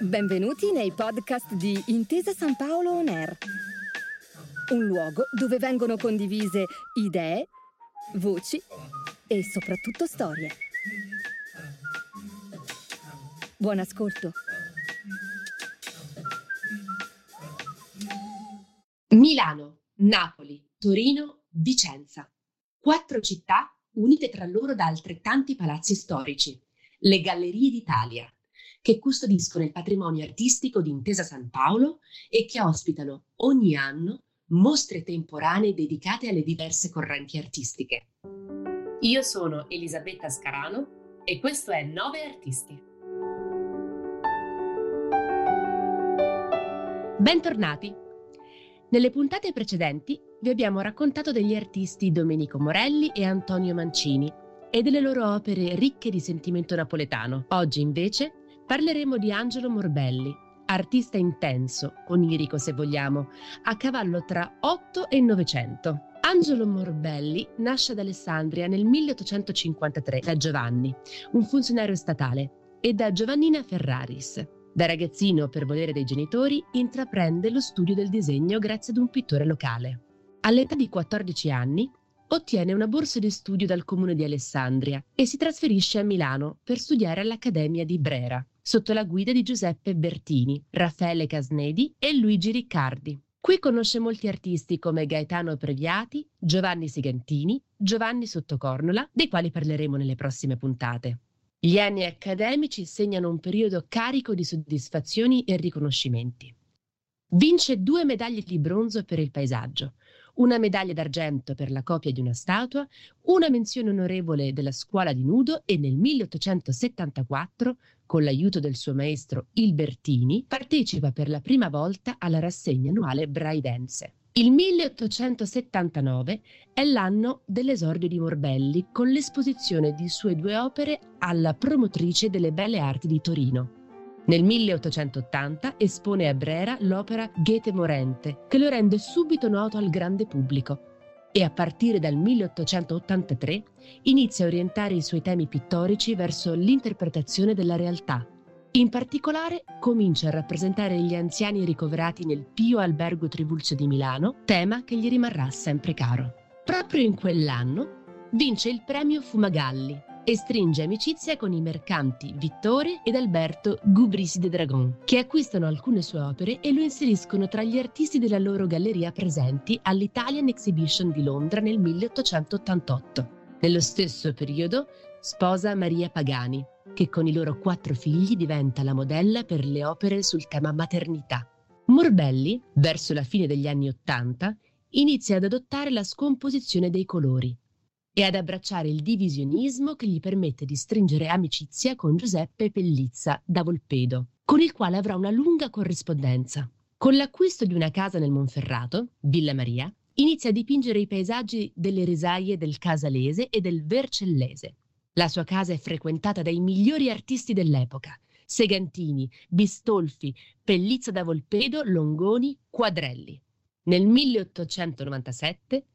Benvenuti nei podcast di Intesa San Paolo On Air, un luogo dove vengono condivise idee, voci e soprattutto storie. Buon ascolto. Milano, Napoli, Torino, Vicenza. Quattro città unite tra loro da altrettanti palazzi storici, le Gallerie d'Italia, che custodiscono il patrimonio artistico di Intesa San Paolo e che ospitano ogni anno mostre temporanee dedicate alle diverse correnti artistiche. Io sono Elisabetta Scarano e questo è Nove Artisti. Bentornati! Nelle puntate precedenti vi abbiamo raccontato degli artisti Domenico Morelli e Antonio Mancini e delle loro opere ricche di sentimento napoletano. Oggi invece parleremo di Angelo Morbelli, artista intenso, onirico se vogliamo, a cavallo tra 8 e 900. Angelo Morbelli nasce ad Alessandria nel 1853 da Giovanni, un funzionario statale, e da Giovannina Ferraris, da ragazzino, per volere dei genitori, intraprende lo studio del disegno grazie ad un pittore locale. All'età di 14 anni ottiene una borsa di studio dal comune di Alessandria e si trasferisce a Milano per studiare all'Accademia di Brera, sotto la guida di Giuseppe Bertini, Raffaele Casnedi e Luigi Riccardi. Qui conosce molti artisti come Gaetano Previati, Giovanni Sigantini, Giovanni Sottocornola, dei quali parleremo nelle prossime puntate. Gli anni accademici segnano un periodo carico di soddisfazioni e riconoscimenti. Vince due medaglie di bronzo per il paesaggio, una medaglia d'argento per la copia di una statua, una menzione onorevole della scuola di nudo e nel 1874, con l'aiuto del suo maestro Ilbertini, partecipa per la prima volta alla rassegna annuale braidense. Il 1879 è l'anno dell'esordio di Morbelli con l'esposizione di sue due opere alla promotrice delle belle arti di Torino. Nel 1880 espone a Brera l'opera Goethe Morente, che lo rende subito noto al grande pubblico. E a partire dal 1883 inizia a orientare i suoi temi pittorici verso l'interpretazione della realtà, in particolare comincia a rappresentare gli anziani ricoverati nel Pio Albergo Trivulzio di Milano, tema che gli rimarrà sempre caro. Proprio in quell'anno vince il premio Fumagalli e stringe amicizia con i mercanti Vittore ed Alberto Gubrisi de Dragon, che acquistano alcune sue opere e lo inseriscono tra gli artisti della loro galleria presenti all'Italian Exhibition di Londra nel 1888. Nello stesso periodo sposa Maria Pagani, che con i loro quattro figli diventa la modella per le opere sul tema maternità. Morbelli, verso la fine degli anni Ottanta, inizia ad adottare la scomposizione dei colori e ad abbracciare il divisionismo che gli permette di stringere amicizia con Giuseppe Pellizza da Volpedo, con il quale avrà una lunga corrispondenza. Con l'acquisto di una casa nel Monferrato, Villa Maria, inizia a dipingere i paesaggi delle risaie del Casalese e del Vercellese, la sua casa è frequentata dai migliori artisti dell'epoca. Segantini, Bistolfi, Pellizza da Volpedo, Longoni, Quadrelli. Nel 1897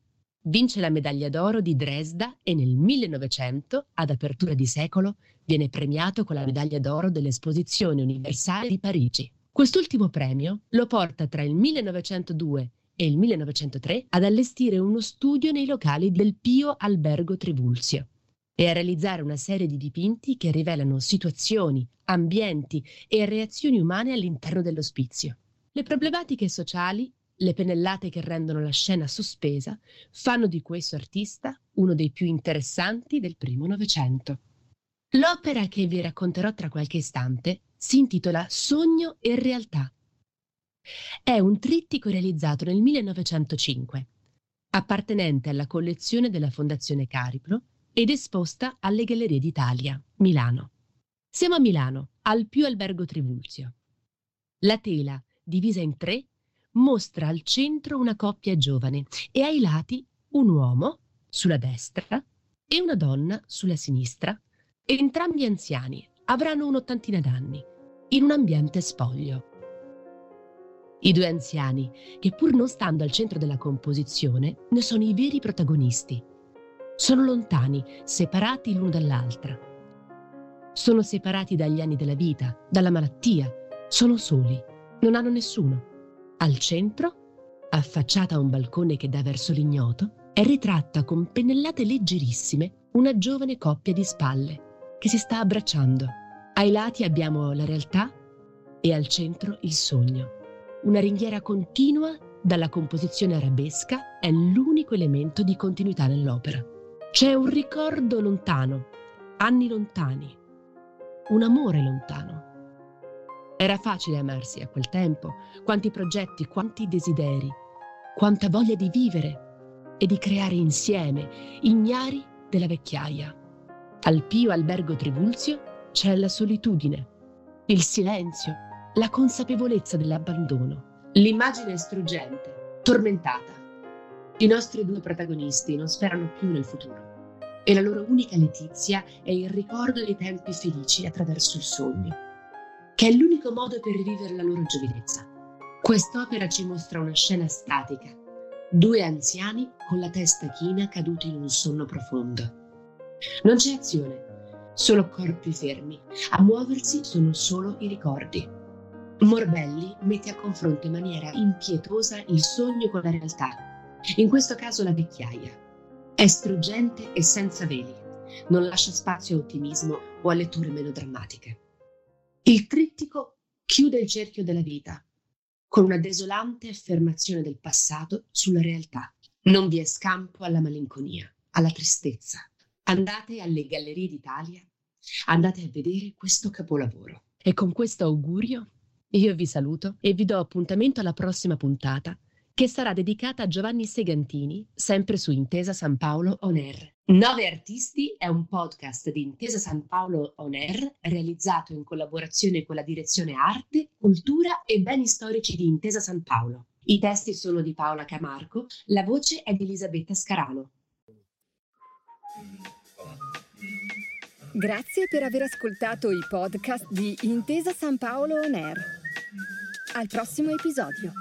vince la medaglia d'oro di Dresda e nel 1900, ad apertura di secolo, viene premiato con la medaglia d'oro dell'Esposizione Universale di Parigi. Quest'ultimo premio lo porta tra il 1902 e il 1903 ad allestire uno studio nei locali del Pio Albergo Trivulzio e a realizzare una serie di dipinti che rivelano situazioni, ambienti e reazioni umane all'interno dell'ospizio. Le problematiche sociali, le pennellate che rendono la scena sospesa, fanno di questo artista uno dei più interessanti del primo Novecento. L'opera che vi racconterò tra qualche istante si intitola Sogno e realtà. È un trittico realizzato nel 1905, appartenente alla collezione della Fondazione Cariplo ed esposta alle Gallerie d'Italia, Milano. Siamo a Milano, al più albergo Trivulzio. La tela, divisa in tre, mostra al centro una coppia giovane e ai lati un uomo sulla destra e una donna sulla sinistra, entrambi anziani, avranno un'ottantina d'anni, in un ambiente spoglio. I due anziani, che pur non stando al centro della composizione, ne sono i veri protagonisti sono lontani, separati l'uno dall'altra. Sono separati dagli anni della vita, dalla malattia, sono soli, non hanno nessuno. Al centro, affacciata a un balcone che dà verso l'ignoto, è ritratta con pennellate leggerissime una giovane coppia di spalle che si sta abbracciando. Ai lati abbiamo la realtà e al centro il sogno. Una ringhiera continua dalla composizione arabesca è l'unico elemento di continuità nell'opera. C'è un ricordo lontano, anni lontani, un amore lontano. Era facile amarsi a quel tempo, quanti progetti, quanti desideri, quanta voglia di vivere e di creare insieme, ignari della vecchiaia. Al pio albergo Trivulzio c'è la solitudine, il silenzio, la consapevolezza dell'abbandono, l'immagine struggente, tormentata, i nostri due protagonisti non sperano più nel futuro e la loro unica letizia è il ricordo dei tempi felici attraverso il sogno, che è l'unico modo per rivivere la loro giovinezza. Quest'opera ci mostra una scena statica, due anziani con la testa china caduti in un sonno profondo. Non c'è azione, solo corpi fermi, a muoversi sono solo i ricordi. Morbelli mette a confronto in maniera impietosa il sogno con la realtà in questo caso la vecchiaia. È struggente e senza veli, non lascia spazio a ottimismo o a letture meno drammatiche. Il trittico chiude il cerchio della vita con una desolante affermazione del passato sulla realtà. Non vi è scampo alla malinconia, alla tristezza. Andate alle gallerie d'Italia, andate a vedere questo capolavoro. E con questo augurio io vi saluto e vi do appuntamento alla prossima puntata che sarà dedicata a Giovanni Segantini, sempre su Intesa San Paolo On Air. Nove Artisti è un podcast di Intesa San Paolo On Air realizzato in collaborazione con la direzione Arte, Cultura e Beni Storici di Intesa San Paolo. I testi sono di Paola Camarco, la voce è di Elisabetta Scarano. Grazie per aver ascoltato i podcast di Intesa San Paolo On Air. Al prossimo episodio.